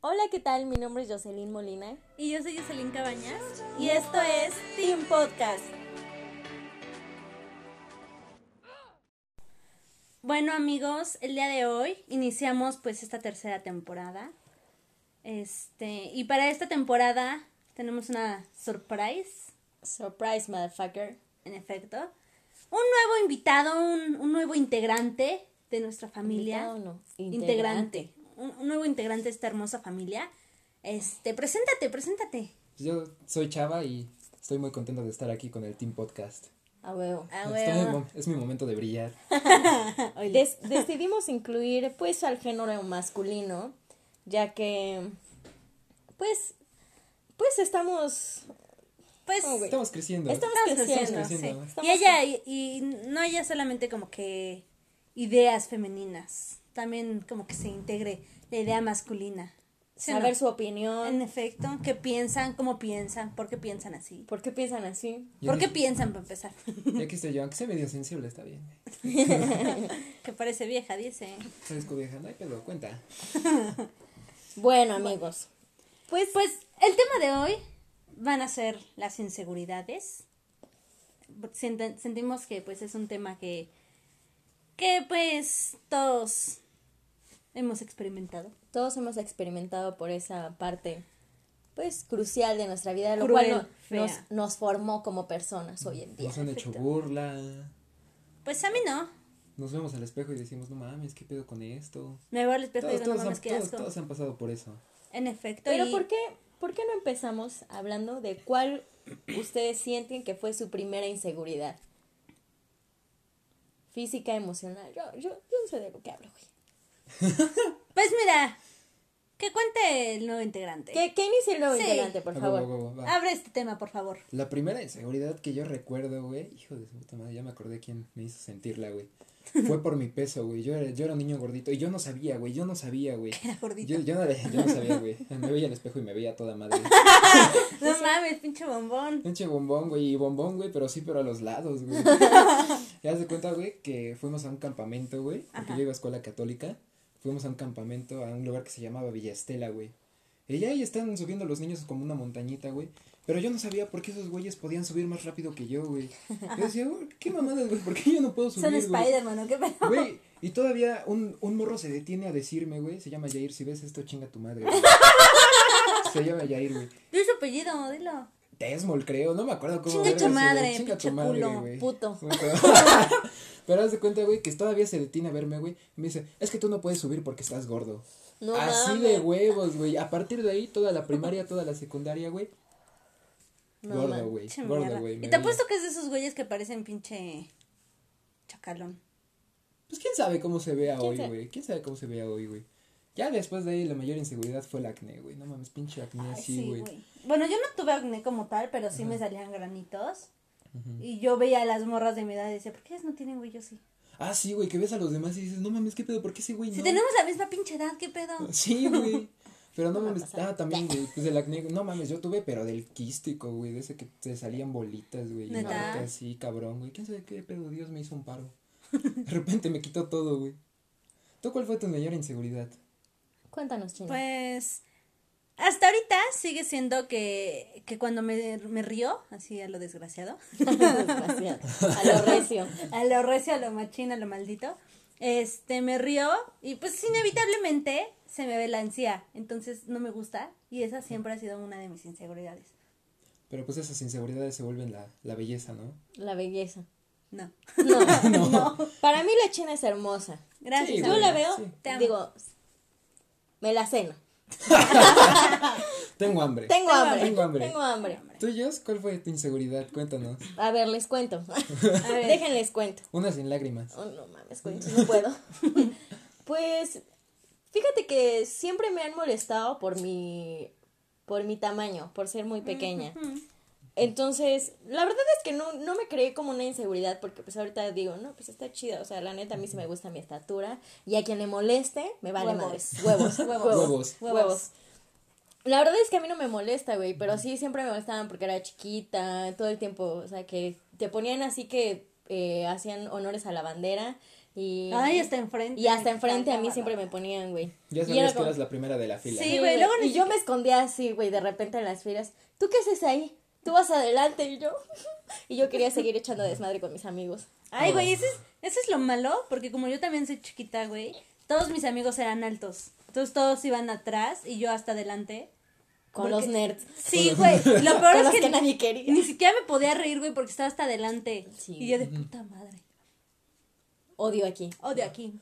Hola, ¿qué tal? Mi nombre es Jocelyn Molina. Y yo soy Jocelyn Cabañas. Y esto es Team Podcast. Bueno amigos, el día de hoy iniciamos pues esta tercera temporada. Este, y para esta temporada tenemos una surprise. Surprise, motherfucker. En efecto. Un nuevo invitado, un, un nuevo integrante de nuestra familia. Invitado no, integrante. integrante. Un, un nuevo integrante de esta hermosa familia. Este, preséntate, preséntate. Yo soy Chava y estoy muy contento de estar aquí con el Team Podcast. A huevo. Ah, en huevo. es mi momento de brillar. Des- decidimos incluir pues al género masculino, ya que pues pues estamos Pues. Estamos creciendo. estamos Estamos creciendo. creciendo, creciendo. sí. Estamos Y ella, y, y no haya solamente como que ideas femeninas, también como que se integre la idea masculina. ¿Sí no? saber su opinión, En efecto, qué piensan, cómo piensan, por qué piensan así. por qué piensan así. ¿Por qué piensan para empezar? Ya que estoy yo, aunque sea medio sensible, está bien. que parece vieja, dice. Sabes vieja, no hay pedo, cuenta. Bueno, amigos, Pues, pues, el tema de hoy van a ser las inseguridades. Sent- sentimos que pues es un tema que, que pues todos hemos experimentado. todos hemos experimentado por esa parte pues crucial de nuestra vida, lo Cruel, cual no- nos, formó como personas hoy en día. Nos han hecho burla. Pues a mí no. Nos vemos al espejo y decimos, no mames, ¿qué pedo con esto? Me veo al espejo y Todos, digo, no todos, mames, han, qué todos, asco. todos han pasado por eso. En efecto. Pero y- ¿por qué, ¿por qué no empezamos hablando de cuál ustedes sienten que fue su primera inseguridad? Física, emocional. Yo, yo, yo no sé de lo que hablo, güey. Pues mira, que cuente el nuevo integrante. ¿Qué, qué inicia el nuevo Sí. integrante, por Va, favor? va, va, va. Abre este tema, por favor. La primera inseguridad que yo recuerdo, güey, hijo de su puta madre, ya me acordé quién me hizo sentirla, güey. Fue por mi peso, güey. Yo era, yo era un niño gordito y yo no sabía, güey. Yo no sabía, güey. Era gordito. Yo, yo, no, yo no sabía, güey. Me veía al espejo y me veía toda madre. No mames, pinche bombón. Pinche bombón, güey. Y bombón, güey, pero sí, pero a los lados, güey. Ya se cuenta, güey, que fuimos a un campamento, güey. Porque Ajá. yo iba a escuela católica. Fuimos a un campamento, a un lugar que se llamaba Villa Estela, güey. Y ahí están subiendo los niños como una montañita, güey. Pero yo no sabía por qué esos güeyes podían subir más rápido que yo, güey. Yo decía, qué mamadas, güey, ¿por qué yo no puedo subir, Son? Spider-Man, ¿o qué pedo? Güey, y todavía un, un morro se detiene a decirme, güey, se llama Jair, si ves esto, chinga tu madre, güey. Se llama Jair, güey. Di su apellido, dilo. Desmol, creo, no me acuerdo cómo. Chinga tu madre, Chinga pinche tu madre, culo, güey. puto. Pero haz de cuenta, güey, que todavía se detiene a verme, güey. Y me dice, es que tú no puedes subir porque estás gordo. No Así de huevos, güey. A partir de ahí, toda la primaria, toda la secundaria, güey. No gordo, güey. Gordo, güey. Y te apuesto que es de esos güeyes que parecen pinche chacalón. Pues quién sabe cómo se vea ¿Quién hoy, güey. Quién sabe cómo se vea hoy, güey. Ya después de ahí, la mayor inseguridad fue el acné, güey. No mames, pinche acné Ay, así, sí, güey. güey. Bueno, yo no tuve acné como tal, pero sí me salían granitos. Y yo veía a las morras de mi edad y decía, ¿por qué ellas no tienen, güey? Yo sí. Ah, sí, güey, que ves a los demás y dices, no mames, ¿qué pedo? ¿Por qué ese güey Si no? tenemos la misma pinche edad, ¿qué pedo? Sí, güey. Pero no No me mames, ah, también, güey, pues el acné, no mames, yo tuve, pero del quístico, güey, de ese que te salían bolitas, güey, y así, cabrón, güey, quién sabe qué pedo, Dios me hizo un paro. De repente me quitó todo, güey. ¿Tú cuál fue tu mayor inseguridad? Cuéntanos, Chino. Pues hasta ahorita sigue siendo que, que cuando me, me río, así a lo desgraciado, Desgraciado. A lo recio. a lo recio, a lo machín, a lo maldito, este, me río y pues inevitablemente se me ve la ansía, entonces no me gusta y esa siempre ha sido una de mis inseguridades. Pero pues esas inseguridades se vuelven la, la belleza, ¿no? La belleza. No. No, no. Para mí la china es hermosa. Gracias. Sí, Yo la veo, sí. Te amo. digo, me la ceno. Tengo hambre. Tengo hambre. Tengo hambre. Tengo hambre. ¿Tú, Jos, cuál fue tu inseguridad? Cuéntanos. A ver, les cuento. A ver. Déjenles cuento. Una sin lágrimas. Oh, no mames, güey, no puedo. pues, fíjate que siempre me han molestado por mi, por mi tamaño, por ser muy pequeña. Entonces, la verdad es que no, no me creé como una inseguridad porque pues ahorita digo, no, pues está chida, o sea, la neta a mí sí me gusta mi estatura y a quien le moleste, me vale Huevos. madres. Huevos, huevos, Huevos. huevos. La verdad es que a mí no me molesta, güey, pero sí siempre me molestaban porque era chiquita, todo el tiempo, o sea, que te ponían así que eh, hacían honores a la bandera Y, Ay, hasta enfrente. y hasta enfrente a mí siempre me ponían, güey. Ya Y sabías era que como- eras la primera de la fila. Sí, Sí, güey, luego ni y yo me escondía así, güey, de repente en las filas. ¿Tú qué haces ahí? Tú vas adelante y yo. y yo quería seguir echando desmadre con mis amigos. Ay, güey, ese es, lo malo, porque como yo también soy chiquita, güey, todos mis amigos eran altos. Entonces todos iban atrás y yo hasta adelante. Con Porque- los nerds. Sí, güey. Lo peor Con es los que, que nadie quería. ni siquiera me podía reír, güey, porque estaba hasta adelante. Sí. Y yo de puta madre. Odio aquí. Odio aquí.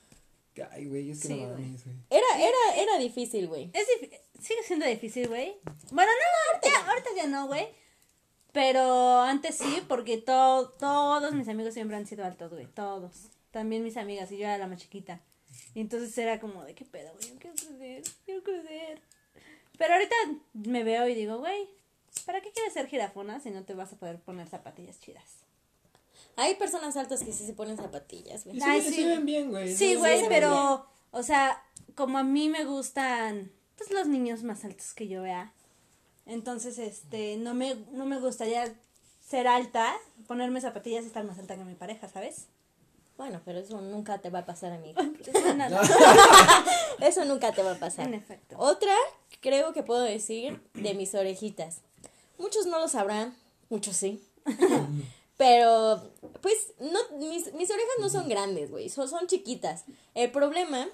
Ay, güey, es que Sí, no güey. mames, güey. Era, era, era difícil, güey. Es difí- sigue siendo difícil, güey. Bueno, no, no, ya, ahorita ya no, güey. Pero antes sí, porque to- todos mis amigos siempre han sido altos, güey. Todos. También mis amigas, y yo era la más chiquita. Y entonces era como de, ¿qué pedo, güey? Yo quiero crecer, quiero crecer. Pero ahorita me veo y digo, güey, ¿para qué quieres ser jirafona si no te vas a poder poner zapatillas chidas? Hay personas altas que sí se ponen zapatillas, güey. Y Ay, se, sí. se ven bien, güey. Sí, güey, pero, o sea, como a mí me gustan, pues los niños más altos que yo vea. Entonces, este, no me, no me gustaría ser alta, ponerme zapatillas y estar más alta que mi pareja, ¿sabes? Bueno, pero eso nunca te va a pasar a mí. Eso nunca te va a pasar. en efecto. Otra, creo que puedo decir, de mis orejitas. Muchos no lo sabrán, muchos sí. Pero, pues, no, mis, mis orejas no son grandes, güey, son, son chiquitas. El problema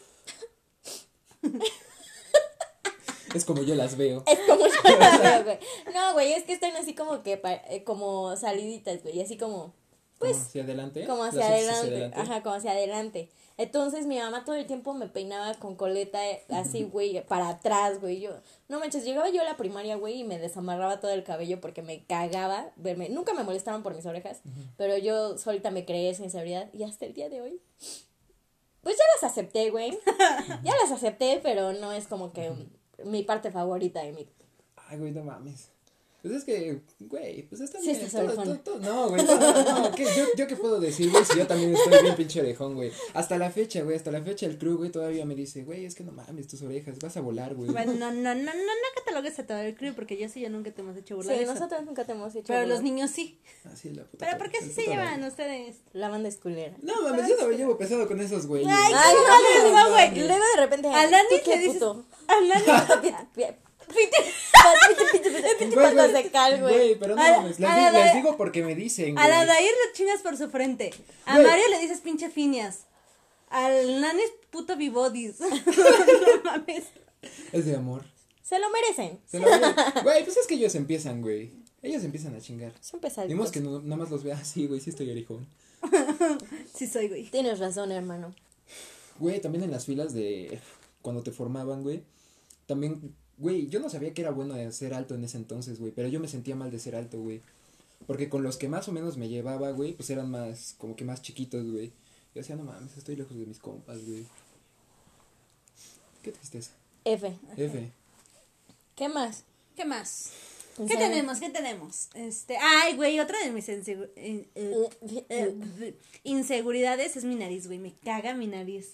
Es como yo las veo. es como yo las veo, güey. No, güey, es que están así como que, eh, como saliditas, güey, así como, pues, ¿Como hacia adelante? como ¿Las hacia adelante. Ajá, como hacia adelante. Entonces mi mamá todo el tiempo me peinaba con coleta eh, así, güey, para atrás, güey. Yo, no manches, llegaba yo a la primaria, güey, y me desamarraba todo el cabello porque me cagaba verme. Nunca me molestaron por mis orejas, pero yo solita me creé esa inseguridad y hasta el día de hoy. Pues ya las acepté, güey. Ya las acepté, pero no es como que mi parte favorita de mi. Ay, güey, no mames. Pues es que, güey, pues está Sí bien. estás todo, orejón. todo, todo- No, güey, todo- no, ¿qué? Yo, yo qué puedo decir, güey, si yo también estoy bien pinche orejón, güey. Hasta la fecha, güey, hasta la fecha el crew, güey, todavía me dice, güey, es que no mames tus orejas, vas a volar, güey. Bueno, no, no, no, no, no catalogues a todo el crew, porque yo sí, yo nunca te hemos hecho burlar Sí, eso. nosotros nunca te hemos hecho. Pero los niños sí. Así la puta. ¿Pero por qué así se llevan ustedes? La banda es culera. No mames, yo no me llevo pesado con esos güeyes. Ay, Ay, ¿cómo no, no, va, güey? Luego de repente. A ¿tú Nani qué le dices. puto? A Güey, patas güey, de cal, güey. Güey, pero no mames, les, a di- la de- les digo porque me dicen, A la güey. Dair le chingas por su frente. A Güey. Mario le dices pinche finias. Al Nani es puto bibodis. no mames. Es de amor. Se lo merecen. Se lo digo. Güey, pues es que ellos empiezan, güey. Ellos empiezan a chingar. Son pesaditos. Dimos que no, nada más los vea así, güey, sí estoy orejón. Sí soy, güey. Tienes razón, hermano. Güey, también en las filas de cuando te formaban, güey. También, güey, yo no sabía que era bueno de ser alto en ese entonces, güey. Pero yo me sentía mal de ser alto, güey. Porque con los que más o menos me llevaba, güey, pues eran más, como que más chiquitos, güey. Yo decía, no mames, estoy lejos de mis compas, güey. Qué tristeza. F. F. ¿Qué más? ¿Qué más? ¿Qué tenemos? ¿Qué tenemos? Este, ay, güey, otra de mis insegu- in- eh, eh, inseguridades es mi nariz, güey. Me caga mi nariz.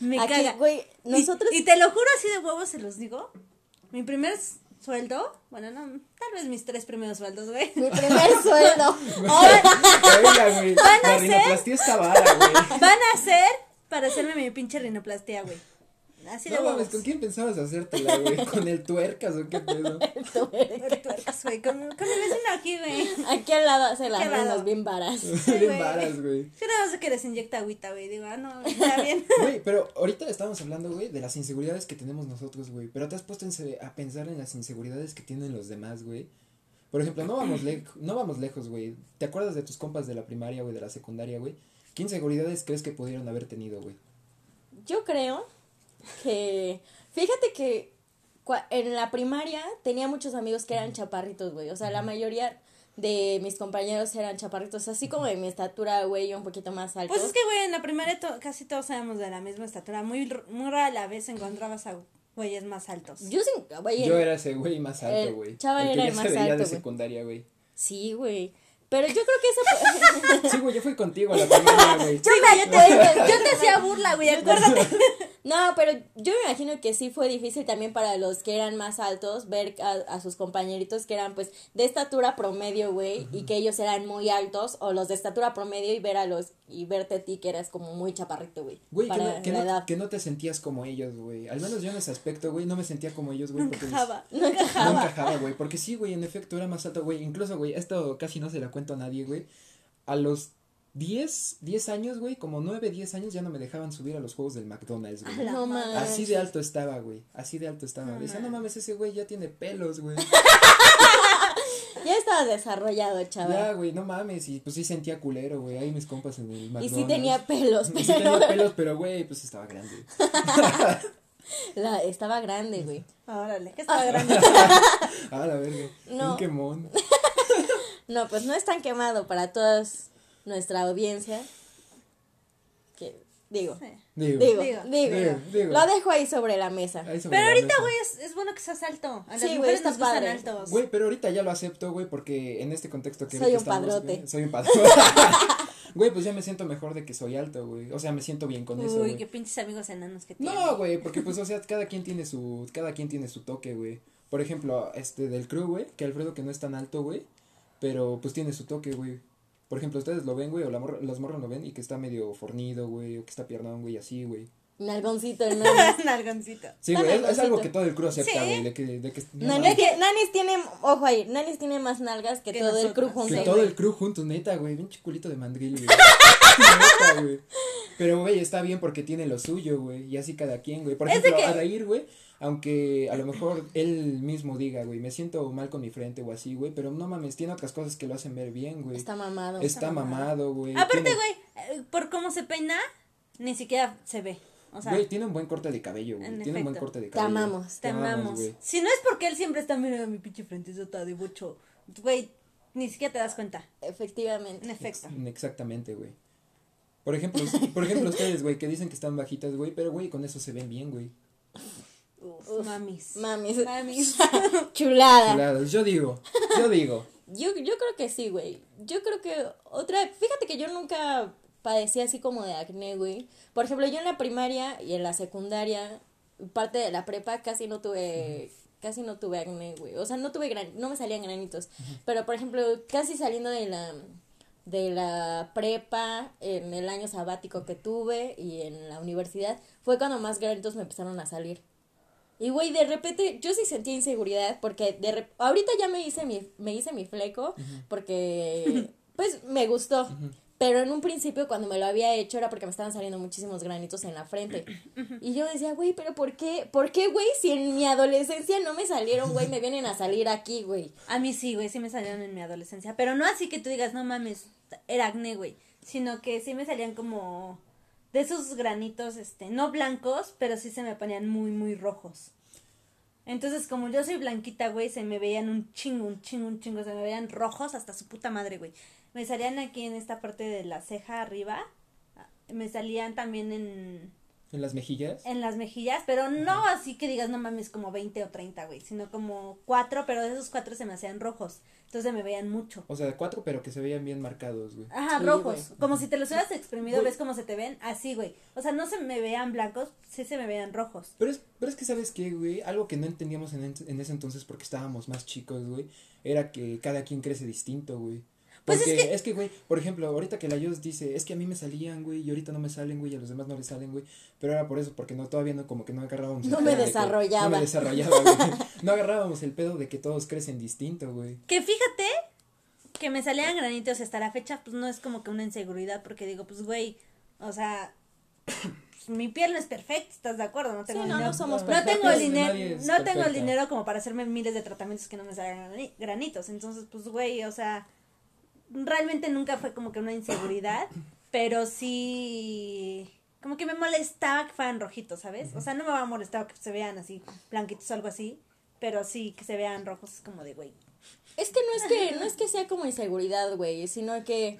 Me Aquí, caga. güey, Y- nosotros. Y, te lo juro así de huevos se los digo. Mi primer sueldo, bueno, no, tal vez mis tres primeros sueldos, güey. Mi primer sueldo. Van a ser- vara. Van a ser para hacerme mi pinche rinoplastia, güey. Así No mames, ¿con quién pensabas hacértela, güey? ¿Con el tuercas o qué pedo? Pero tuercas, güey. Con, con mi vecino aquí, güey. Aquí al lado se las unos bien varas. Bien varas, güey. Yo nada más que les inyecta agüita, güey. Digo, ah, no, está bien. Güey, pero ahorita estamos hablando, güey, de las inseguridades que tenemos nosotros, güey. Pero te has puesto a pensar en las inseguridades que tienen los demás, güey. Por ejemplo, no vamos, no vamos lejos, güey. ¿Te acuerdas de tus compas de la primaria, güey, de la secundaria, güey? ¿Qué inseguridades crees que pudieron haber tenido, güey? Yo creo que. Fíjate que en la primaria tenía muchos amigos que eran chaparritos, güey. O sea, la mayoría de mis compañeros eran chaparritos, así como de mi estatura, güey, un poquito más alto. Pues es que, güey, en la primaria to- casi todos éramos de la misma estatura. Muy, muy rara la vez encontrabas a güeyes más altos. Yo sí, güey. Yo en- era ese güey más el alto, güey. chava que era ya el se más veía alto, de secundaria, güey. Sí, güey. Pero yo creo que eso. Sí, güey, yo fui contigo a la primaria, güey. yo, me- Yo te, yo te hacía burla, güey, acuérdate. No, pero yo me imagino que sí fue difícil también para los que eran más altos ver a, a sus compañeritos que eran pues de estatura promedio, güey, y que ellos eran muy altos, o los de estatura promedio y ver a los, y verte a ti que eras como muy chaparrito, güey. Güey, que no, que, no, que no te sentías como ellos, güey. Al menos yo en ese aspecto, güey, no me sentía como ellos, güey. No encajaba. No No encajaba. encajaba, güey. Porque sí, güey, en efecto era más alto, güey. Incluso, güey, esto casi no se la cuento a nadie, güey. A los 10, 10 años, güey, como 9, 10 años ya no me dejaban subir a los juegos del McDonald's, güey. No mames. Así de alto estaba, güey. Así de alto estaba. No Decía, no mames. ese güey ya tiene pelos, güey. Ya estabas desarrollado, chaval. ya, güey, no mames. Y pues sí sentía culero, güey. Ahí mis compas en el y McDonald's. sí tenía pelos, Y pero sí tenía pelos, pero, güey, pues estaba grande. la- estaba grande, güey. Órale, que estaba grande. Ah, la verga. No. Un quemón. No, pues no es tan quemado para toda nuestra audiencia. Que, digo, Sí. Digo. digo, Digo. digo, Digo, digo. Lo dejo ahí sobre la mesa. sobre Pero la ahorita, güey, es, es bueno que seas alto. A las Sí, güey, mujeres está nos gustan padre. altos. Güey, pero ahorita ya lo acepto, güey, porque en este contexto que Soy un estamos, padrote. soy un padrote. Güey, pues ya me siento mejor de que soy alto, güey. O sea, me siento bien con eso, Uy, qué pinches amigos enanos que tienes. No, güey, porque pues, o sea, cada quien tiene su, cada quien tiene su toque, güey. Por ejemplo, este, del crew, güey, que Alfredo que no es tan alto, güey, pero pues tiene su toque, güey. Por ejemplo, ustedes lo ven, güey, o la morra- las morras lo ven y que está medio fornido, güey, o que está piernón, güey, así, güey. Nalgoncito, ¿no? Nalgoncito. Sí, güey, es, es algo que todo el crew acepta, Sí. güey, de que, de que, no Nanis, mames. tie- Nanis tiene, ojo ahí, Nanis tiene más nalgas que, Que todo el crew junto. Que Sí, todo el crew juntos, neta, güey, bien chiculito de mandril, güey. Neta, güey. Pero, güey, está bien porque tiene lo suyo, güey, y así cada quien, güey. Por ejemplo, que- Adair, güey, aunque a lo mejor él mismo diga, güey, me siento mal con mi frente o así, güey, pero no mames, tiene otras cosas que lo hacen ver bien, güey. Está mamado. Está mamado, güey. Aparte, güey, eh, por cómo se peina, ni siquiera se ve. O sea, Güey, tiene un buen corte de cabello, güey. En Tiene un buen corte de Te cabello. amamos. te amamos. güey. Si no es porque él siempre está mirando mi pinche frente, eso está de bocho. Güey, ni siquiera te das cuenta. Efectivamente. En efecto. Exactamente, güey. Por ejemplo, por ejemplo ustedes, güey, que dicen que están bajitas, güey, pero, güey, con eso se ven bien, güey. Mamis. Mamis. Mamis. Chulada. Chuladas, yo digo, yo digo. Yo, yo creo que sí, güey. Yo creo que otra. Fíjate que yo nunca padecí así como de acné, güey. Por ejemplo, yo en la primaria y en la secundaria, parte de la prepa, casi no tuve. Casi no tuve acné, güey. O sea, no tuve gran, no me salían granitos. Pero, por ejemplo, casi saliendo de la de la prepa, en el año sabático que tuve y en la universidad, fue cuando más granitos me empezaron a salir. Y güey, de repente yo sí sentía inseguridad porque de ahorita ya me hice mi me hice mi fleco porque pues me gustó. Pero en un principio cuando me lo había hecho era porque me estaban saliendo muchísimos granitos en la frente. Y yo decía, güey, pero ¿por qué? ¿Por qué, güey? Si en mi adolescencia no me salieron, güey, me vienen a salir aquí, güey. A mí sí, güey, sí me salieron en mi adolescencia. Pero no así que tú digas, no mames, era acné, güey. Sino que sí me salían como de esos granitos, este, no blancos, pero sí se me ponían muy, muy rojos. Entonces, como yo soy blanquita, güey, se me veían un chingo, un chingo, un chingo, se me veían rojos hasta su puta madre, güey. Me salían aquí en esta parte de la ceja arriba. Me salían también en, En las mejillas. en las mejillas, pero no así que digas, no mames, como 20 o 30, güey, sino como cuatro, pero de esos cuatro se me hacían rojos. Entonces me veían mucho. O sea, cuatro, pero que se veían bien marcados, güey. Ajá, Sí, rojos. güey. Como si te los hubieras exprimido, Güey. ¿ves cómo se te ven? Así, güey. O sea, no se me veían blancos, sí se me veían rojos. Pero es, pero es que, ¿sabes qué, güey? Algo que no entendíamos en, en- en ese entonces porque estábamos más chicos, güey, era que cada quien crece distinto, güey. Pues Porque es es que, güey, por ejemplo, ahorita que la Yos dice, es que a mí me salían, güey, y ahorita no me salen, güey, y a los demás no les salen, güey. Pero era por eso, porque no, todavía no, como que no agarrábamos el No pedo me de que- desarrollaba. no me desarrollaba, güey. No agarrábamos el pedo de que todos crecen distinto, güey. Que fíjate que me salían granitos hasta la fecha, pues no es como que una inseguridad, porque digo, pues, güey, o sea, pues, mi piel no es perfecta, ¿estás de acuerdo? No tengo Sí, no, dinero. no somos no tengo el dinero, no tengo el dinero como para hacerme miles de tratamientos que no me salgan grani- granitos. Entonces, pues, güey, o sea, realmente nunca fue como que una inseguridad, pero sí como que me molestaba que fueran rojitos, ¿sabes? O sea, no me va a molestar que se vean así blanquitos o algo así, pero sí que se vean rojos es como de, güey. Es que no es que, no es que sea como inseguridad, güey, sino que,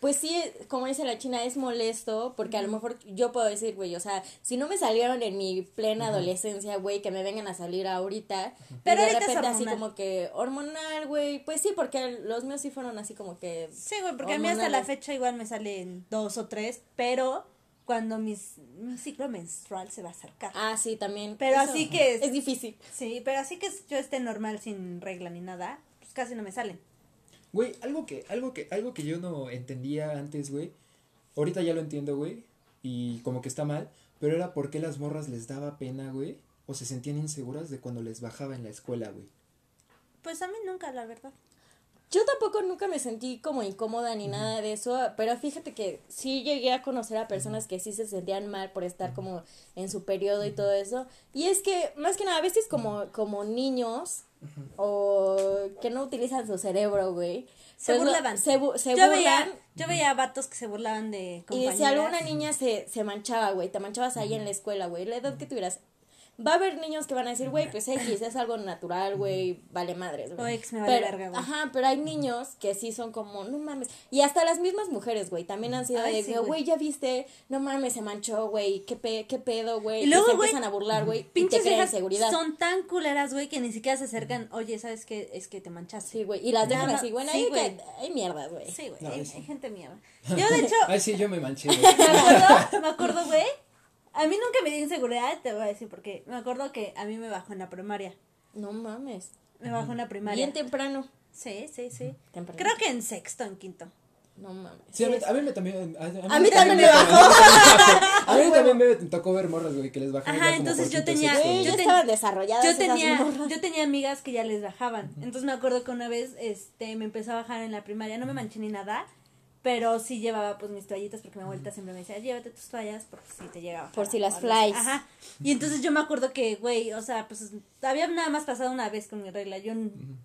pues sí, como dice la china, es molesto, porque a lo mejor yo puedo decir, güey, o sea, si no me salieron en mi plena adolescencia, güey, que me vengan a salir ahorita, Pero pero de ahorita es repente así como que hormonal, güey, pues sí, porque los míos sí fueron así como que... Sí, güey, porque a mí hasta la fecha igual me salen dos o tres, pero cuando mis, mi ciclo menstrual se va a acercar. Ah, sí, también. Pero Eso así que es- Es difícil. Sí, pero así que yo esté normal sin regla ni nada, pues casi no me salen. Güey, algo que, algo que, algo que yo no entendía antes, güey. Ahorita ya lo entiendo, güey. Y como que está mal. Pero era porque las morras les daba pena, güey. O se sentían inseguras de cuando les bajaba en la escuela, güey. Pues a mí nunca, la verdad. Yo tampoco nunca me sentí como incómoda ni nada de eso, pero fíjate que sí llegué a conocer a personas que sí se sentían mal por estar como en su periodo y todo eso. Y es que, más que nada, a veces como, como niños o que no utilizan su cerebro, güey. Se pues burlaban. Se, bu- se yo burlan. veía, yo veía vatos que se burlaban de Y compañeras. si alguna niña se, se manchaba, güey, te manchabas ahí en la escuela, güey, la edad que tuvieras. Va a haber niños que van a decir, güey, pues X, es algo natural, güey, vale madres, güey. O X me vale Pero- verga, güey. Ajá, pero hay niños que sí son como, no mames. Y hasta las mismas mujeres, güey, también han sido Ay, de, sí, güey. güey, ya viste, no mames, se manchó, güey, qué, pe qué pedo, güey. Y luego, se güey, empiezan a burlar, güey, y te Pinches crean viejas inseguridad. son tan culeras, güey, que ni siquiera se acercan. Oye, ¿sabes qué? Es que te manchaste. Sí, güey, y las dejan Nada, así, bueno, sí, ahí güey. que- hay mierdas, güey. Sí, güey, No, hay, gente mierda. Yo, de hecho, Ay, sí, yo me manché, güey. me acuerdo, me acuerdo, güey. A mí nunca me dio inseguridad, te voy a decir porque me acuerdo que a mí me bajó en la primaria. No mames. Me bajó en la primaria. Bien temprano. Sí, sí, sí. Temprano. Creo que en sexto, en quinto. No mames. Sí, a mí, a mí me también. A, A mí también me bajó. A mí también me tocó ver morras, güey, que les bajaban. Ajá, entonces yo tenía- sexto, yo ten- estaban desarrolladas Yo tenía, yo tenía amigas que ya les bajaban. Entonces me acuerdo que una vez este me empezó a bajar en la primaria, no me manché ni nada, pero sí llevaba pues mis toallitas porque mi abuelita siempre me decía, llévate tus toallas por si te llega a bajar Por si las algo así". flies. Ajá. Y entonces yo me acuerdo que, güey, o sea, pues había nada más pasado una vez con mi regla. Yo,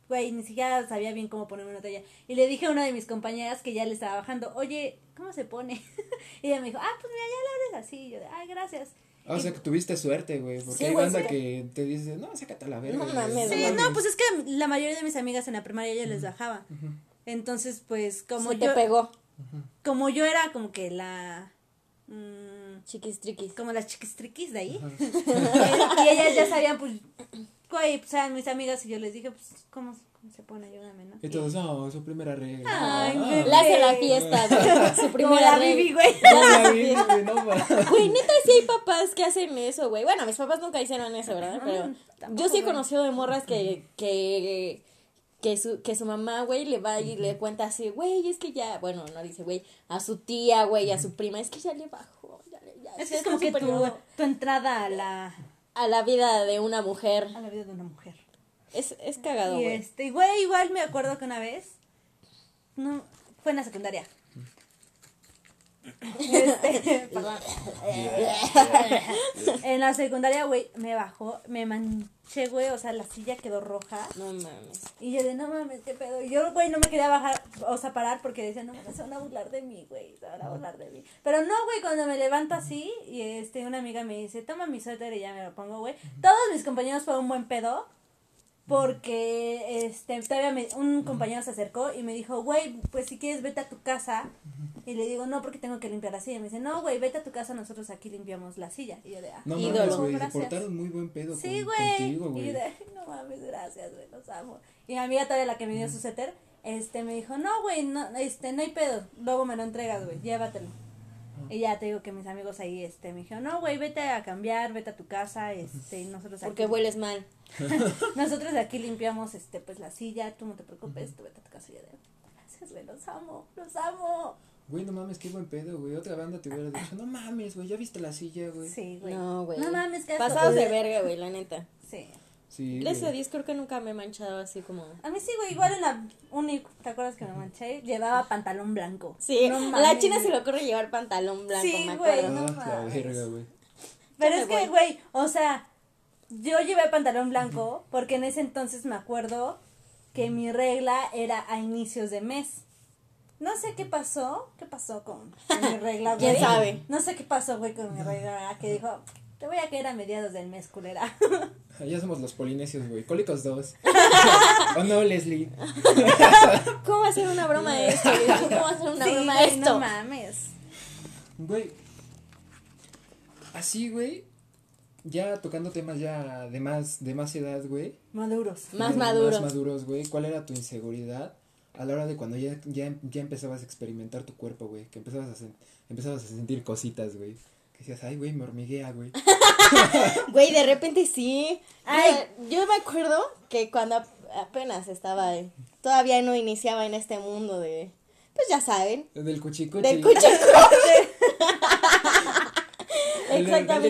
güey, ni siquiera sabía bien cómo ponerme una toalla. Y le dije a una de mis compañeras que ya le estaba bajando, oye, ¿cómo se pone? y ella me dijo, ah, pues mira, ya la abres así. Y yo, de, ay, gracias. Ah, o sea, que tuviste suerte, güey. Porque Sí, hay banda sí. que te dice, no, sácate a la verga. No güey". mames, Sí, mames. no, pues es que la mayoría de mis amigas en la primaria ya les bajaba. Entonces, pues, como Se te como yo era como que la, mm, Chiquis triquis. como las chiquistriquis de ahí, y ellas ya sabían, pues, güey, pues eran mis amigas y yo les dije, pues, ¿cómo, cómo se pone? Ayúdame, ¿no? Y todos, no, su primera regla. Ay, Ah. La hace la fiesta, güey. Su Como primera la regla. Güey. no, la vi, güey, no mames. Güey, neta, sí hay papás que hacen eso, güey. Bueno, mis papás nunca hicieron eso, ¿verdad? Pero yo sí he conocido de morras que, que, que su, que su mamá, güey, le va y le cuenta así, güey, es que ya, bueno, no dice, güey, a su tía, güey, a su prima, es que ya le bajó, ya le, ya, Es que es como que tu, tu entrada a la, a la vida de una mujer. a la vida de una mujer. Es, es cagado, Y güey. este, güey, igual me acuerdo que una vez, no, fue en la secundaria. Este, perdón. en la secundaria, güey, me bajó, me manché, güey, o sea, la silla quedó roja. No mames. Y yo de, no mames, qué pedo. Y yo, güey, no me quería bajar, o sea, parar porque decía, no mames, se van a burlar de mí, güey, se van a burlar de mí. Pero no, güey, cuando me levanto así, y este, una amiga me dice, toma mi suéter y ya me lo pongo, güey. Todos mis compañeros fueron un buen pedo. Porque este todavía me- un compañero se acercó y me dijo, güey, pues si quieres vete a tu casa. Y le digo, no, porque tengo que limpiar la silla. Y me dice, no, güey, vete a tu casa, nosotros aquí limpiamos la silla. Y yo de, ah, No Ídolo. mames, güey, se portaron muy buen pedo Sí, con- güey. contigo, Y güey. yo de, "Ay, no mames, gracias, güey, los amo. Y mi amiga todavía la que me dio su setter, este, me dijo, no, güey, no, este, no hay pedo, luego me lo entregas, güey, llévatelo. Y ya te digo que mis amigos ahí, este, me dijeron, no, güey, vete a cambiar, vete a tu casa, este, y nosotros aquí. Porque hueles mal. Nosotros de aquí limpiamos, este, pues la silla, tú no te preocupes, tú vete a tu casa y yo de, gracias, güey, los amo, los amo. Güey, no mames, qué buen pedo, güey. Otra banda te hubiera dicho, no mames, güey, ya viste la silla, güey. Sí, güey. No, güey. No mames, que asco. Pasados de verga, güey, la neta. Sí. Sí, Gracias a güey. Dios, creo que nunca me he manchado así como. A mí sí, güey, igual en la uni, ¿te acuerdas que me manché? Llevaba pantalón blanco. Sí, No a la china se güey. le ocurre llevar pantalón blanco, Sí, me güey, acuerdo. no Ah, verga, güey. Pero es que, güey, o sea, yo llevé pantalón blanco porque en ese entonces me acuerdo que mi regla era a inicios de mes. No sé qué pasó, qué pasó con, con mi regla, güey. ¿Quién sabe? No sé qué pasó, güey, con mi regla, que dijo, te voy a caer a mediados del mes, culera. Ya somos los polinesios, güey. Cólicos dos. ¿O no, Leslie? ¿Cómo va a ser una broma de esto? güey? ¿Cómo va a ser una Sí, broma de esto? no mames. Güey. Así, güey. Ya tocando temas ya de más, de más edad, güey. Maduros. Más maduros. Más maduros, güey. ¿Cuál era tu inseguridad a la hora de cuando ya, ya, ya empezabas a experimentar tu cuerpo, güey? Que empezabas a, sen- empezabas a sentir cositas, güey. Decías, ay, güey, me hormiguea, güey. Güey, de repente sí. Ay. Mira, Yo me acuerdo que cuando ap- apenas estaba, todavía no iniciaba en este mundo de, pues ya saben, Del cuchicuchi. del cuchicuchi. Exactamente.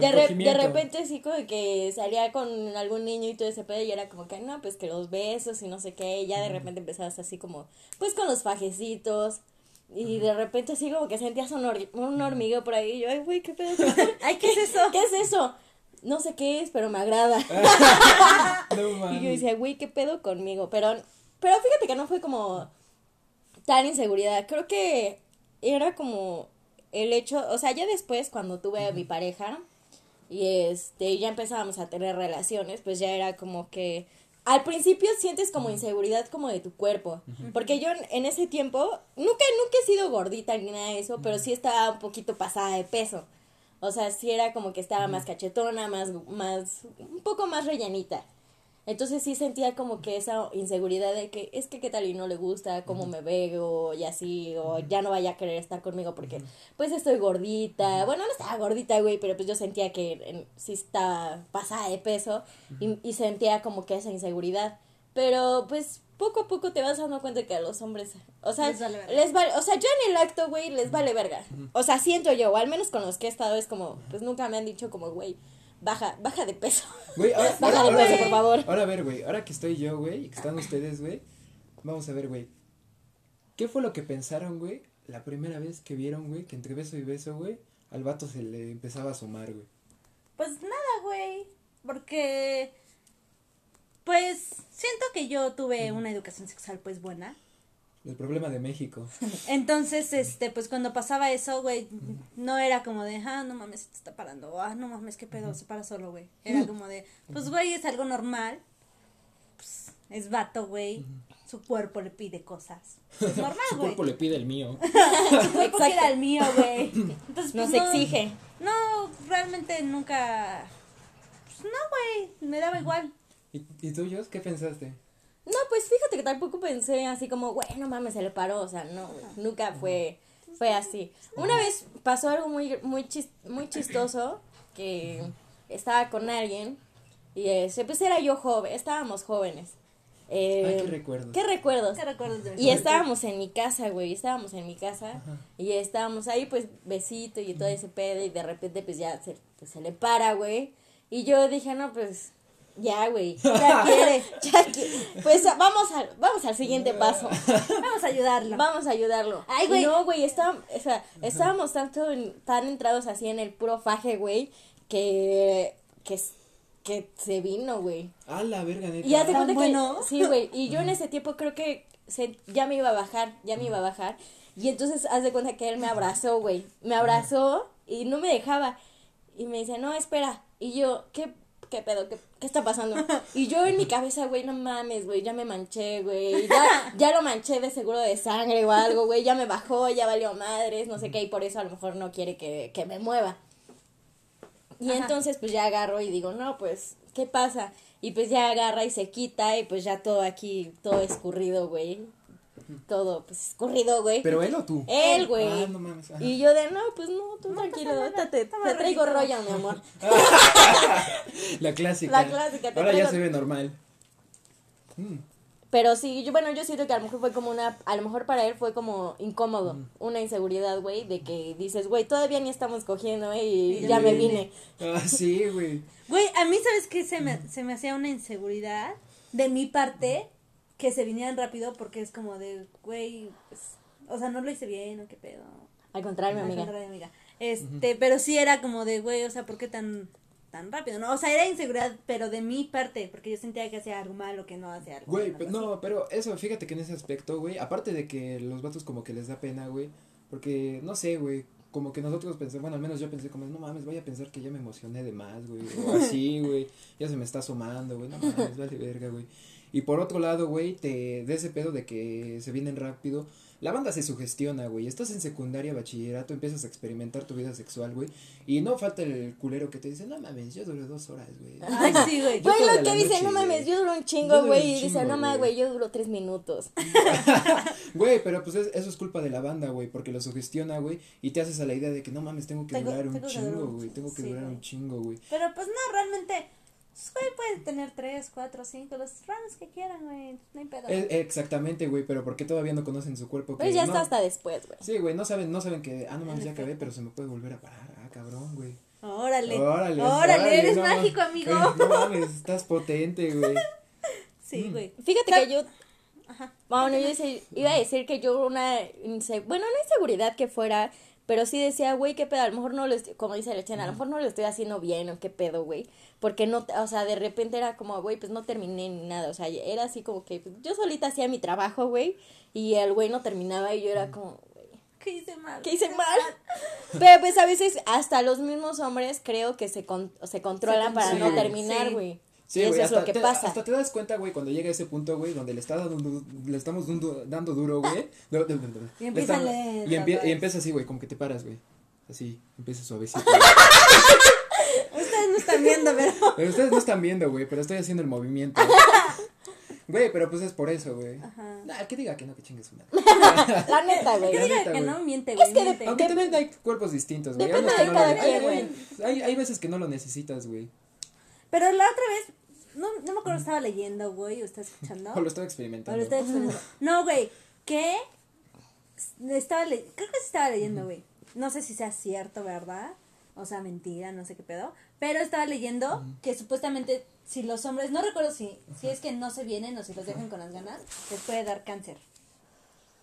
de, re- de repente sí como que salía con algún niño y todo ese pedo y era como que no, pues que los besos y no sé qué, y ya de repente empezabas así como, pues con los fajecitos. Y de repente así como que sentías un, hor- un hormigueo por ahí y yo, ay, güey, ¿qué pedo? Ay, ¿qué es eso? ¿Qué es eso? No sé qué es, pero me agrada. No Y yo decía, güey, ¿qué pedo conmigo? Pero, pero fíjate que no fue como tan inseguridad. Creo que era como el hecho, o sea, ya después cuando tuve a mi pareja y este, ya empezábamos a tener relaciones, pues ya era como que al principio sientes como inseguridad como de tu cuerpo, porque yo en- ese tiempo nunca nunca he sido gordita ni nada de eso, pero sí estaba un poquito pasada de peso. O sea, sí era como que estaba más cachetona, más más un poco más rellenita. Entonces sí sentía como que esa inseguridad de que es que qué tal y no le gusta, cómo me veo y así, o ya no vaya a querer estar conmigo porque pues estoy gordita. Bueno, no estaba gordita, güey, pero pues yo sentía que en- sí estaba pasada de peso y, y sentía como que esa inseguridad. Pero pues poco a poco te vas dando cuenta que a los hombres, o sea, Les vale verga. les vale, o sea, yo en el acto, güey, les vale verga. O sea, siento yo, o al menos con los que he estado es como, pues nunca me han dicho como, güey, baja, baja de peso. Güey, ahora, Baja ahora, de ahora- peso, por favor. ahora a ver, güey, ahora que estoy yo, güey, y que están ustedes, güey, vamos a ver, güey. ¿Qué fue lo que pensaron, güey, la primera vez que vieron, güey, que entre beso y beso, güey, al vato se le empezaba a asomar, güey? Pues nada, güey. Porque. Pues siento que yo tuve una educación sexual pues buena. El problema de México. Entonces, este, pues cuando pasaba eso, güey, no era como de, ah, no mames, se te está parando, ah, no mames, qué pedo, se para solo, güey. Era como de, pues, güey, es algo normal, pues, es vato, güey, su cuerpo le pide cosas. Es normal, Su güey. cuerpo le pide el mío. Su cuerpo Exacto. quiere al mío, güey. Entonces, Nos pues, no- exige. No, realmente nunca, pues, no, güey, me daba igual. ¿Y, ¿Y tú, Jos, qué pensaste? No, pues fíjate que tampoco pensé así como, güey, no mames, se le paró, o sea, no, güey, nunca fue, fue así. Una vez pasó algo muy, muy, chis- muy chistoso, que estaba con alguien, y ese, pues era yo joven, estábamos jóvenes. Eh, Ay, qué recuerdos. ¿Qué recuerdos? ¿Qué recuerdas de mi Y estábamos en mi casa, güey, estábamos en mi casa y estábamos ahí, pues, besito y todo ese pedo y de repente, pues, ya se, pues, se le para, güey. Y yo dije, no, pues, ya, güey, ya quiere, ya quiere. Pues, vamos, al vamos al siguiente paso. Vamos a ayudarlo. Vamos a ayudarlo. Ay, güey. No, güey, está, o sea, estábamos tanto en- tan entrados así en el puro faje, güey, que, que, que se vino, güey. A la verga, neta. Y ya te ¿Tan cuenta bueno? que sí, güey, y yo en ese tiempo creo que se, ya me iba a bajar, ya me iba a bajar. Y entonces haz de cuenta que él me abrazó, güey. Me abrazó y no me dejaba. Y me dice, "No, espera." Y yo, "¿Qué qué pedo? ¿Qué, qué está pasando?" Y yo en mi cabeza, güey, no mames, güey, ya me manché, güey. Ya ya lo manché de seguro de sangre o algo, güey, ya me bajó, ya valió madres, no sé qué, y por eso a lo mejor no quiere que, que me mueva. Y Ajá. entonces pues ya agarro y digo, no, pues, ¿qué pasa? Y pues ya agarra y se quita y pues ya todo aquí, todo escurrido, güey. Todo, pues, escurrido, güey. ¿Pero él o tú? Él, güey. Ah, no mames. ajá. Y yo de, no, pues no, tú tranquilo, ahorita te, traigo rollo, mi amor. La clásica. La clásica, te Ahora ya se ve normal. Mm. Pero sí, yo, bueno, yo siento que a lo mejor fue como una, a lo mejor para él fue como incómodo, una inseguridad, güey, de que dices, güey, todavía ni estamos cogiendo, eh, y ya me vine. Ah, sí, güey. Güey, a mí, ¿sabes qué? Se me, se me hacía una inseguridad de mi parte que se vinieran rápido porque es como de, güey, pues, o sea, no lo hice bien o qué pedo. Al contrario, mi Al amiga. contrario, amiga. Este, pero sí era como de, güey, o sea, ¿por qué tan tan rápido? No, o sea, era inseguridad, pero de mi parte, porque yo sentía que hacía algo malo, que no hacía algo. Güey, no, pero eso, fíjate que en ese aspecto, güey, aparte de que los vatos como que les da pena, güey, porque, no sé, güey, como que nosotros pensamos, bueno, al menos yo pensé como, no mames, voy a pensar que ya me emocioné de más, güey, o así, güey, ya se me está asomando, güey, no mames, vale verga, güey. Y por otro lado, güey, te, de ese pedo de que se vienen rápido, la banda se sugestiona, güey. Estás en secundaria, bachillerato, empiezas a experimentar tu vida sexual, güey. Y no falta el culero que te dice, no mames, yo duré dos horas, güey. Ay, sí, güey. Güey, lo que dice, no mames, yo duro un chingo, güey. Y dice, no mames, güey. yo duro tres minutos. Güey, pero pues es- eso es culpa de la banda, güey, porque lo sugestiona, güey, y te haces a la idea de que no mames, tengo que Tengo- durar un tengo chingo, güey, tengo que sí, durar un chingo, güey. Pero pues no, realmente. Pues, güey, pueden tener tres, cuatro, cinco, los rounds que quieran, güey. No hay pedo. Eh, exactamente, güey, pero porque todavía no conocen su cuerpo. Pues ya no- está hasta después, güey. Sí, güey, no saben, no saben que, ah, no mames, ya acabé, pero se me puede volver a parar, ah, cabrón, güey. Órale. Órale, Órale, eres no mágico, amigo. Güey, no mames, estás potente, güey. Sí, güey. Fíjate ¿Sab- que yo. Ajá. Bueno, yo iba a decir que yo una. Bueno, no inseguridad que fuera. Pero sí decía, güey, qué pedo. A lo mejor no lo estoy. Como dice Lechena, a lo mejor no lo estoy haciendo bien o qué pedo, güey. Porque no. O sea, de repente era como, güey, pues no terminé ni nada. O sea, era así como que. pues, yo solita hacía mi trabajo, güey. Y el güey no terminaba y yo era como, güey. ¿Qué hice mal? ¿Qué hice mal? Pero pues a veces hasta los mismos hombres creo que se, con- se controlan para no terminar, güey. Sí, y eso güey, es lo que te, pasa. hasta te das cuenta, güey, cuando llega ese punto, güey, donde le está dando, le estamos dando, dando duro, güey. Y le empieza está- lento, y, empie- y empieza así, güey, como que te paras, güey. Así, empieza suavecito. Ustedes no están viendo, pero. Pero ustedes no están viendo, güey, pero estoy haciendo el movimiento. Güey, pero pues es por eso, güey. Ajá. Nah, que diga que no, que chingue su madre. La neta, güey. Digo neta, que no miente, güey. Es que miente. Aunque también hay cuerpos distintos, güey. Hay Depende que de no cada quien, hay- güey. Hay, hay veces que no lo necesitas, güey. Pero la otra vez, no, no me acuerdo, estaba leyendo, güey, o estaba escuchando. O lo estaba experimentando. No, güey, que estaba le creo que sí estaba leyendo, güey. No sé si sea cierto, ¿verdad? O sea, mentira, no sé qué pedo. Pero estaba leyendo que supuestamente si los hombres, no recuerdo si, si es que no se vienen o si los dejan con las ganas, les puede dar cáncer.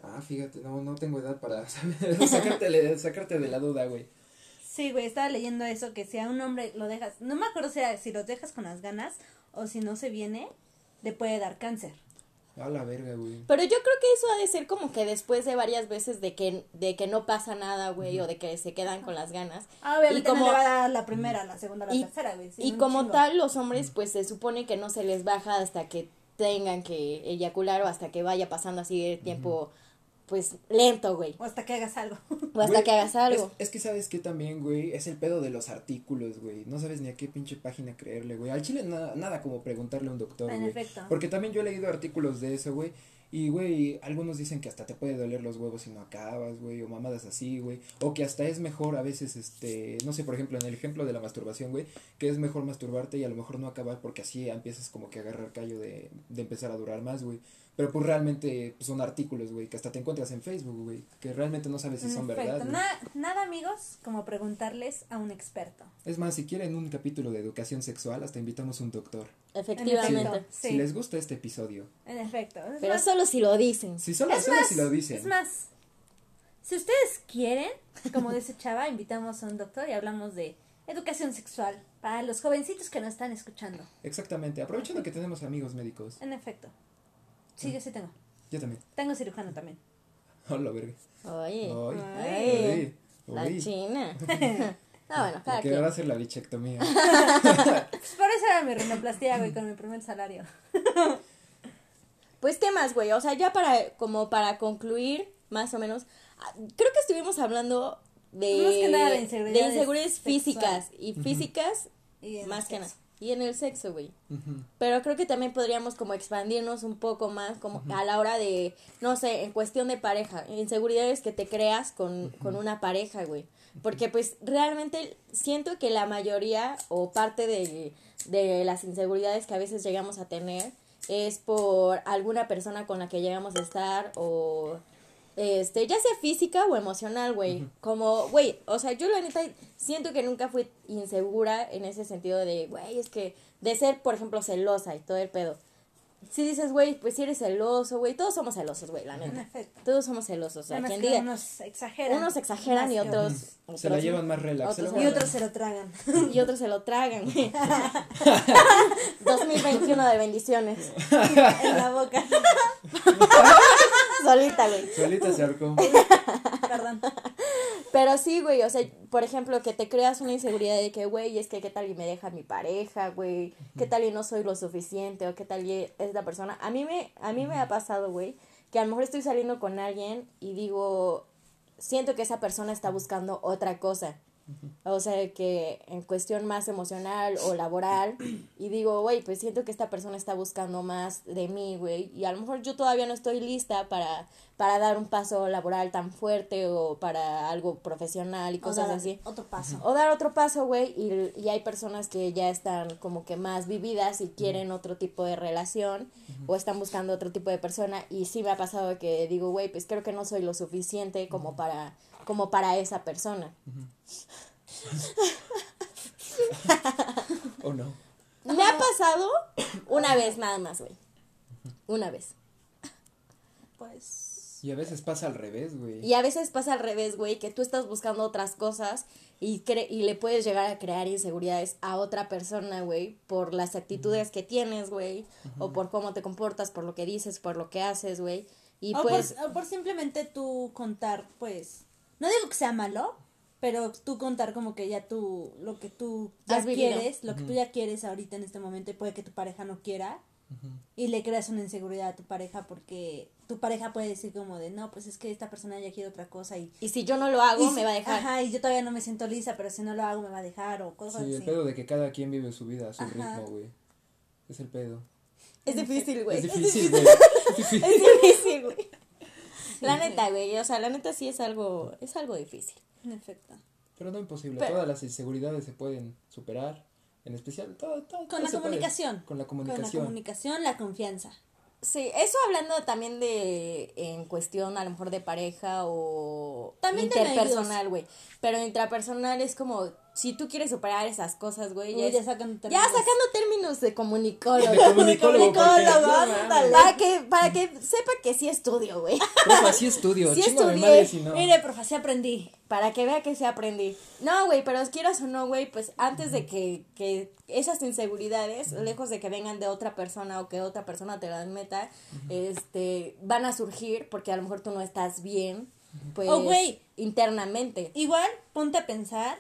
Ah, fíjate, no, no tengo edad para saber- sacarte, sacarte de la duda, güey. Sí, güey, estaba leyendo eso, que si a un hombre lo dejas, no me acuerdo si, era- si los dejas con las ganas o si no se viene, le puede dar cáncer. A la verga, güey. Pero yo creo que eso ha de ser como que después de varias veces de que, de que no pasa nada, güey, o de que se quedan con las ganas. Ah, obviamente Y como- no le va a dar la primera, la segunda, la y, tercera, güey. sí, y como chingo. tal, los hombres, pues se supone que no se les baja hasta que tengan que eyacular o hasta que vaya pasando así de tiempo, pues lento, güey. O hasta que hagas algo. O hasta Güey, que hagas algo. Es, es que sabes que también, güey, es el pedo de los artículos, güey. No sabes ni a qué pinche página creerle, güey. Al chile nada, nada como preguntarle a un doctor, En güey. efecto. Porque también yo he leído artículos de eso, güey. Y, güey, algunos dicen que hasta te puede doler los huevos si no acabas, güey, o mamadas así, güey. O que hasta es mejor a veces, este, no sé, por ejemplo, en el ejemplo de la masturbación, güey, que es mejor masturbarte y a lo mejor no acabar porque así empiezas como que a agarrar callo de, de empezar a durar más, güey. Pero pues realmente pues, son artículos, güey, que hasta te encuentras en Facebook, güey, que realmente no sabes si son efecto. verdad. Na- nada, amigos, como preguntarles a un experto. Es más, si quieren un capítulo de educación sexual, hasta invitamos un doctor. Efectivamente. Sí. Si les gusta este episodio. En efecto. Es Pero más, solo si lo dicen. Si solo, es solo más, si lo dicen. Es más, si ustedes quieren, como dice Chava, invitamos a un doctor y hablamos de educación sexual para los jovencitos que nos están escuchando. Exactamente. Aprovechando que tenemos amigos médicos. En efecto. Sí, yo sí tengo. Yo también. Tengo cirujano también. Hola, verga. Oye. Ay. La china. Ah, bueno, Que hacer la bichectomía. Pues por eso era mi rinoplastia, güey, con mi primer salario. Pues, ¿qué más, güey? O sea, ya para, como para concluir, más o menos, ah, creo que estuvimos hablando de, Más que nada de inseguridades de inseguridades físicas y físicas Y más que nada. Y en el sexo, güey. Pero creo que también podríamos como expandirnos un poco más como a la hora de, no sé, en cuestión de pareja, inseguridades que te creas con, con una pareja, güey. Porque pues realmente siento que la mayoría o parte de, de las inseguridades que a veces llegamos a tener es por alguna persona con la que llegamos a estar o este, ya sea física o emocional, güey. Como, güey, o sea, yo la neta siento que nunca fui insegura en ese sentido de, güey, es que de ser, por ejemplo, celosa y todo el pedo. Si dices, güey, pues si eres celoso, güey, todos somos celosos, güey, la neta. Todos somos celosos, o sea, quien diga. unos exageran. Unos exageran y otros, Se la llevan más relax. otros Y otros se lo tragan. y otros se lo tragan, güey. 2021 de bendiciones. en la boca. Solita, güey. Solita se ahorcó. Perdón. Pero sí, güey, o sea, por ejemplo, que te creas una inseguridad de que, güey, es que qué tal y me deja mi pareja, güey, qué tal y no soy lo suficiente, o qué tal y es la persona. A mí me, a mí me ha pasado, güey, que a lo mejor estoy saliendo con alguien y digo, siento que esa persona está buscando otra cosa. O sea, que en cuestión más emocional o laboral, y digo, güey, pues siento que esta persona está buscando más de mí, güey, y a lo mejor yo todavía no estoy lista para, para dar un paso laboral tan fuerte o para algo profesional y cosas dar así. Otro paso. O dar otro paso, güey, y, y hay personas que ya están como que más vividas y quieren otro tipo de relación o están buscando otro tipo de persona y sí me ha pasado que digo, güey, pues creo que no soy lo suficiente como para como para esa persona. ¿O no? Me ha pasado una vez nada más, güey. Una vez. Pues. Y a veces pasa al revés, güey. Y a veces pasa al revés, güey, que tú estás buscando otras cosas y, cre y le puedes llegar a crear inseguridades a otra persona, güey, por las actitudes que tienes, güey, o por cómo te comportas, por lo que dices, por lo que haces, güey. Y o, pues... por, o por simplemente tú contar, pues. No digo que sea malo, pero tú contar como que ya tú, lo que tú ya Has vivido. quieres, lo que tú ya quieres ahorita en este momento y puede que tu pareja no quiera. Y le creas una inseguridad a tu pareja porque tu pareja puede decir como de, no, pues es que esta persona ya quiere otra cosa y... Y si yo no lo hago, me si- va a dejar. Ajá, y yo todavía no me siento lisa, pero si no lo hago me va a dejar o cosas Sí, el así. pedo de que cada quien vive su vida a su Ajá. ritmo, güey. Es el pedo. Es difícil, güey. Es difícil, güey. Es difícil. Es difícil, güey. La neta, güey, o sea, la neta sí es algo, es algo difícil. En efecto. Pero no imposible. Pero- Todas las inseguridades se pueden superar. En especial, todo, todo, todo Con la puede. comunicación. Con la Con la comunicación. comunicación, la confianza. Sí, eso hablando también de, en cuestión a lo mejor de pareja o También de interpersonal, güey. Pero intrapersonal es como, si tú quieres superar esas cosas, güey, ya, Uy, es- ya sacan ya términos. sacando términos de comunicólogo. De comunicólogo, Comunicólogo, no ándale. Para que, para que sepa que sí estudio, güey. Profe, así estudio. Sí Chingo de estudié. madre si no. Mire, profe, así aprendí. Para que vea que sí aprendí. No, güey, pero quieras o no, güey, pues antes de que, que esas inseguridades, lejos de que vengan de otra persona o que otra persona te las meta, este, van a surgir porque a lo mejor tú no estás bien, pues, Oh, internamente. Igual, ponte a pensar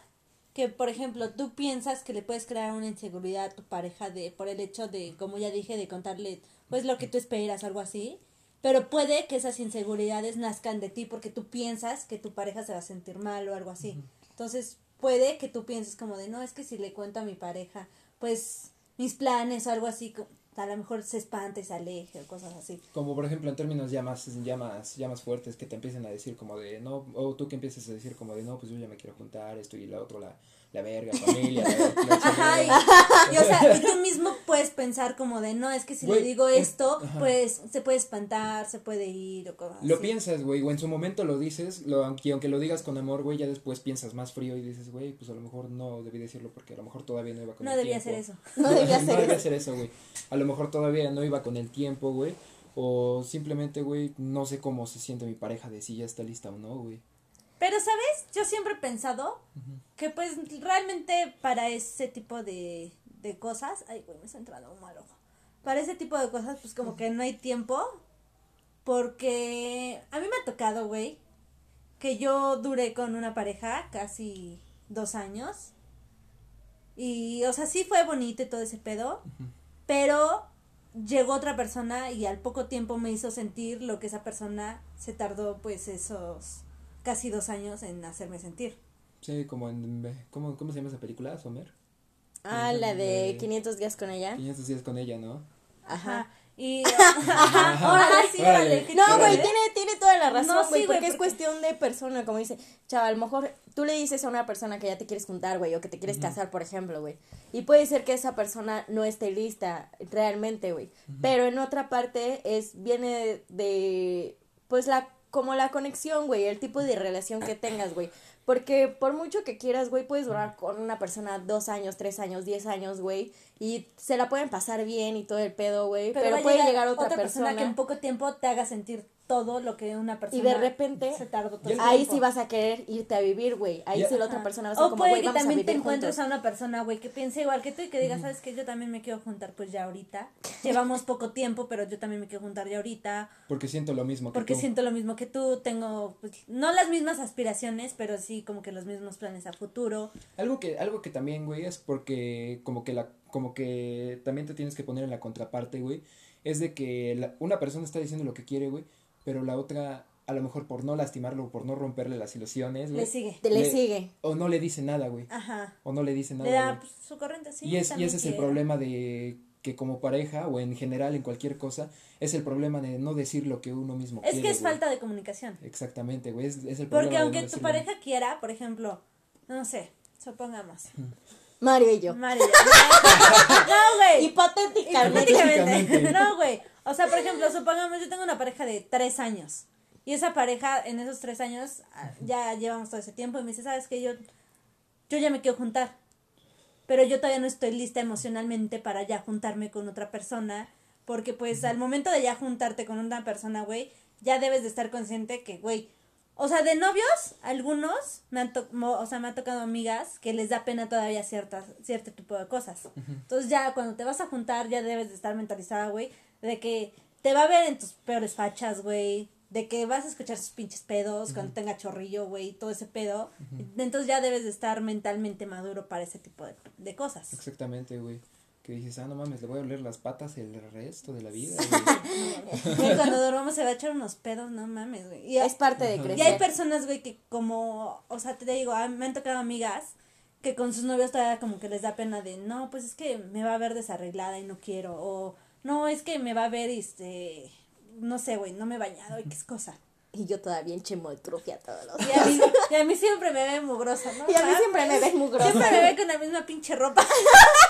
que, por ejemplo, tú piensas que le puedes crear una inseguridad a tu pareja de por el hecho de, como ya dije, de contarle, pues, lo que tú esperas, algo así. Pero puede que esas inseguridades nazcan de ti porque tú piensas que tu pareja se va a sentir mal o algo así. Entonces, puede que tú pienses como de, no, es que si le cuento a mi pareja, pues, mis planes o algo así, a lo mejor se espante, se aleje o cosas así. Como por ejemplo en términos ya más, ya más, ya más fuertes que te empiecen a decir como de no, o tú que empieces a decir como de no, pues yo ya me quiero juntar, esto y la otro, la, la verga, familia, la, la Ajá, y, o sea, y tú mismo puedes pensar como de, no, es que si Güey, le digo es- esto, ajá. pues se puede espantar, se puede ir o cosas Lo así. piensas, güey, o en su momento lo dices, lo, aunque, aunque lo digas con amor, güey, ya después piensas más frío y dices, güey, pues a lo mejor no debí decirlo porque a lo mejor todavía no iba con No el debía tiempo. hacer eso. No debía hacer no debía hacer eso, güey. A lo mejor todavía no iba con el tiempo, güey. O simplemente, güey, no sé cómo se siente mi pareja de si ya está lista o no, güey. Pero, ¿sabes? Yo siempre he pensado que pues realmente para ese tipo de, de cosas, ay, güey, me está entrando un mal ojo. Para ese tipo de cosas, pues como que no hay tiempo. Porque a mí me ha tocado, güey, que yo duré con una pareja casi dos años. Y, o sea, sí fue bonito y todo ese pedo. Pero llegó otra persona y al poco tiempo me hizo sentir lo que esa persona se tardó, pues, esos casi dos años en hacerme sentir. Sí, como en... ¿Cómo, cómo se llama esa película? ¿Somer? Ah, la de De- 500 días con ella. 500 días con ella, ¿no? Ajá. Y. Ajá. Órale, sí, qué No, güey, tiene, tiene toda la razón, No, sí, güey, güey, porque es cuestión de persona, como dice, chaval, a lo mejor tú le dices a una persona que ya te quieres juntar, güey, o que te quieres casar, por ejemplo, güey, y puede ser que esa persona no esté lista realmente, güey, pero en otra parte es, viene de, pues, la, como la conexión, güey, el tipo de relación que tengas, güey, porque por mucho que quieras, güey, puedes durar con una persona dos años, tres años, diez años, güey, y se la pueden pasar bien y todo el pedo, güey, pero, puede llegar, otra, persona que en poco tiempo te haga sentir todo lo que una persona Y de repente, se tardó todo el ahí tiempo. sí vas a querer irte a vivir, güey. Ahí sí la otra persona va a ser O como, puede que vamos a también te encuentres juntos. a una persona, güey, que piense igual que tú y que diga, ¿sabes qué? Yo también me quiero juntar, pues ya ahorita. Llevamos poco tiempo, pero yo también me quiero juntar ya ahorita. Porque siento lo mismo que Porque tú. siento lo mismo que tú, tengo, pues, no las mismas aspiraciones, pero sí como que los mismos planes a futuro. Algo que, algo que también, güey, es porque como que la, como que también te tienes que poner en la contraparte, güey, es de que la- una persona está diciendo lo que quiere, güey, pero la otra, a lo mejor por no lastimarlo, o por no romperle las ilusiones, güey. Le sigue. Le Le- sigue. O no le dice nada, güey. Ajá. O no le dice nada. Le da güey. pues, su corriente, sí. y, es, y ese es el problema de que como pareja o en general en cualquier cosa, es el problema de no decir lo que uno mismo Es quiere. que es güey. falta de comunicación. Exactamente, güey, es, es el problema. Porque de no aunque tu pareja quiera, por ejemplo, no sé, supongamos. Mario y yo. María. No, güey. Hipotéticamente. Hipotéticamente. Hipotéticamente. No, güey. O sea, por ejemplo, supongamos, yo tengo una pareja de tres años. Y esa pareja, en esos tres años, ah, ya llevamos todo ese tiempo. Y me dice, ¿sabes qué? Yo, yo ya me quiero juntar. Pero yo todavía no estoy lista emocionalmente para ya juntarme con otra persona. Porque, pues, al momento de ya juntarte con una persona, güey, ya debes de estar consciente que, güey, o sea, de novios, algunos, me han to- o sea, me ha tocado amigas que les da pena todavía ciertas, cierto tipo de cosas. Entonces ya cuando te vas a juntar ya debes de estar mentalizada, güey, de que te va a ver en tus peores fachas, güey, de que vas a escuchar sus pinches pedos cuando tenga chorrillo, güey, todo ese pedo. Entonces ya debes de estar mentalmente maduro para ese tipo de, de cosas. Exactamente, güey. Que dices, ah, no mames, le voy a oler las patas el resto de la vida, güey. Güey, cuando dormamos se va a echar unos pedos, no mames, güey. Y Es parte de crecer. Y hay personas, güey, que como, o sea, te digo, ah, me han tocado amigas que con sus novios todavía como que les da pena de, no, pues es que me va a ver desarreglada y no quiero, o no, es que me va a ver, este, no sé, güey, no me he bañado y qué es cosa. Y yo todavía en chemotrofia todos los Y días. a, mí, y a mí siempre me ve mugrosa, ¿no? Y a mí siempre me ves mugrosa. Siempre me ve con la misma pinche ropa.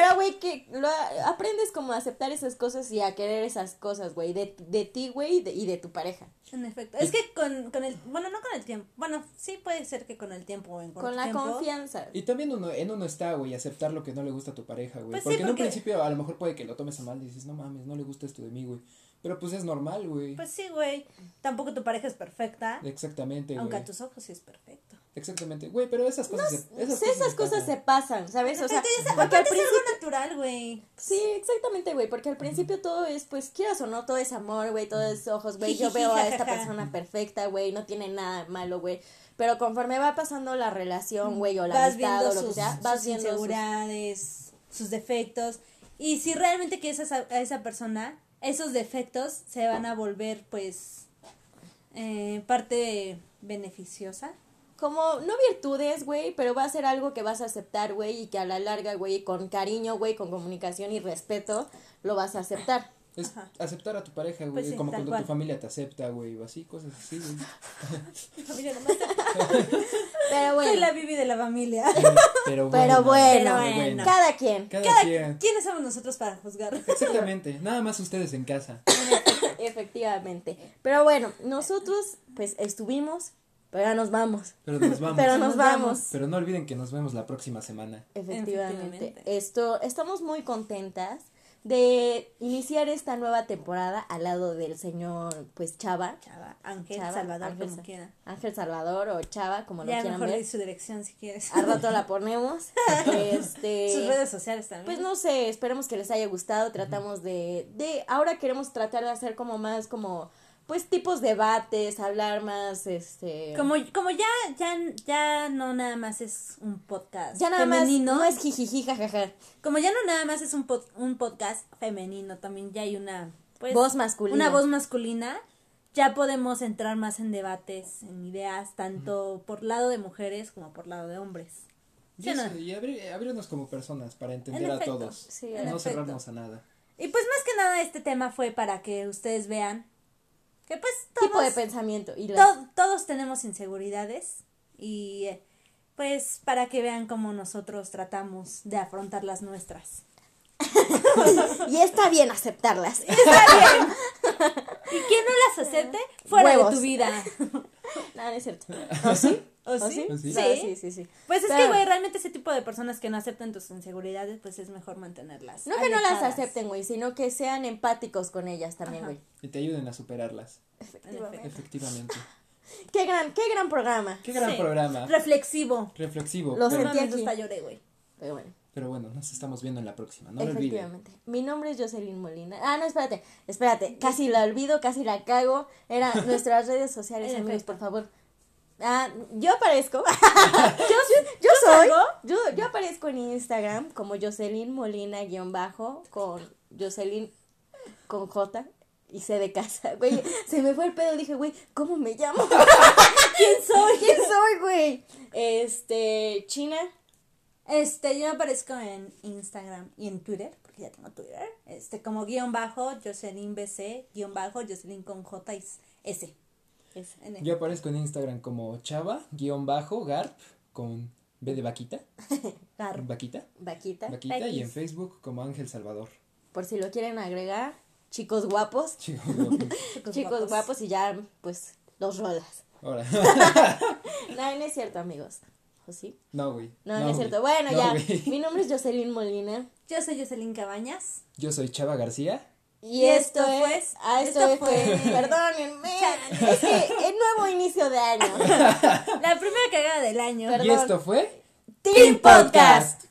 Pero, güey, que lo aprendes como a aceptar esas cosas y a querer esas cosas, güey, de, de ti, güey, y de, y de tu pareja. En efecto. Es que con, con el, bueno, no con el tiempo, bueno, sí puede ser que con el tiempo o en Con la tiempo. confianza. Y también uno, en uno está, güey, aceptar lo que no le gusta a tu pareja, güey. Pues sí, porque, en un porque- principio a lo mejor puede que lo tomes a mal y dices, no mames, no le gusta esto de mí, güey. Pero pues es normal, güey. Pues sí, güey. Tampoco tu pareja es perfecta. Exactamente, Aunque güey. a tus ojos sí es perfecto. Exactamente, güey, pero esas cosas, se, esas Sí, cosas, esas se cosas se pasan. pasan, ¿sabes? O sea, Entonces, porque al aparte es principio... algo natural, güey. Sí, exactamente, güey, porque al principio todo es, pues, quieras o no, todo es amor, güey, todo es ojos, güey, yo veo a esta persona perfecta, güey, no tiene nada malo, güey, pero conforme va pasando la relación, güey, o la vas amistad viendo o lo sus, que sea, vas sus viendo sus- sus defectos. Y si realmente quieres a esa, a esa persona, esos defectos se van a volver, pues, eh, parte beneficiosa. como, no virtudes, güey, pero va a ser algo que vas a aceptar, güey, y que a la larga, güey, con cariño, güey, con comunicación y respeto, lo vas a aceptar. Es Ajá. aceptar a tu pareja, güey. Pues sí, como cuando cual. tu familia te acepta, güey, o así, cosas así, güey. Mi familia nomás- Pero Soy bueno, la Bibi de la familia. Pero bueno. pero bueno, Pero bueno. cada quien. Cada, Cada- quien. ¿Quiénes somos nosotros para juzgar? Exactamente, nada más ustedes en casa. Efectivamente. Pero bueno, nosotros, pues, estuvimos, pero ya nos vamos. Pero nos vamos. Pero nos Nos vamos. vamos. Pero no olviden que nos vemos la próxima semana. Efectivamente. Efectivamente. Esto, estamos muy contentas de iniciar esta nueva temporada al lado del señor, pues, Chava. Chava, Ángel, Chava, Salvador, Ángel como quiera. Ángel Salvador o Chava, como lo Ya quieran mejor ver. su dirección si quieres. Al rato la ponemos. este, Sus redes sociales también. Pues no sé, esperemos que les haya gustado. Tratamos de, de, ahora queremos tratar de hacer como más como, pues tipos de debates, hablar más, este. Como, como ya, ya, ya no nada más es un podcast ya nada femenino. más, no es jijiji, jajaja. Como ya no nada más es un, pod- un podcast femenino, también ya hay una pues, Voz masculina. Una voz masculina. Ya podemos entrar más en debates, en ideas, tanto por lado de mujeres como por lado de hombres. ¿Sí Y, no? y abrir- abrirnos como personas para entender En a efecto. todos. Sí, no en efecto. cerrarnos a nada. Y pues más que nada este tema fue para que ustedes vean que pues todos, Tipo de pensamiento. Y las- to- todos tenemos inseguridades y pues para que vean cómo nosotros tratamos de afrontar las nuestras. y está bien aceptarlas. Está bien. Y quien no las acepte, fuera Huevos. de tu vida. no, no es cierto. ¿O sí? ¿O ¿O sí? ¿O sí? Ah, sí, sí, sí. Pues es que, güey, realmente ese tipo de personas que no aceptan tus inseguridades, pues es mejor mantenerlas. No que no las acepten, güey, sino que sean empáticos con ellas también, güey. Y te ayuden a superarlas. Efectivamente. Efectivamente. Qué gran, qué gran programa. Qué gran Sí. programa. Reflexivo. Reflexivo. Lo pero, No sentí mames, aquí. hasta lloré, güey. Pero bueno, pero bueno, nos estamos viendo en la próxima. No lo olviden. efectivamente. Mi nombre es Jocelyn Molina. Ah, no, espérate, espérate. Casi la olvido, casi la cago. Era nuestras redes sociales, amigos, por favor. Ah, yo aparezco. yo, yo soy. Yo, yo aparezco en Instagram como Jocelyn Molina guion bajo con Jocelyn con J y C de casa. Güey, se me fue el pedo. Dije, güey, ¿cómo me llamo? ¿Quién soy? ¿Quién soy, güey? Este, China. Este, yo aparezco en Instagram y en Twitter, porque ya tengo Twitter. Este, como guion bajo, Jocelyn BC, guion bajo, Jocelyn con J y S. Ese. En el- Yo aparezco en Instagram como chava, guion bajo, garp, con B de vaquita. Gar- Vaquita. Vaquita. Vaquita y en Facebook como Ángel Salvador. Por si lo quieren agregar. Chicos guapos. Chicos, guapos. Chicos guapos. y ya, pues, los rolas. Ahora. No, no es cierto, amigos. ¿O sí? No, güey. No, no, es cierto. Bueno, No, ya. Mi nombre es Jocelyn Molina. Yo soy Jocelyn Cabañas. Yo soy Chava García. Y, Y esto, esto es. fue- Ah, esto, esto fue. fue- Perdónenme. es que el nuevo inicio de año. La primera cagada del año. Perdón. Y esto fue Team Podcast.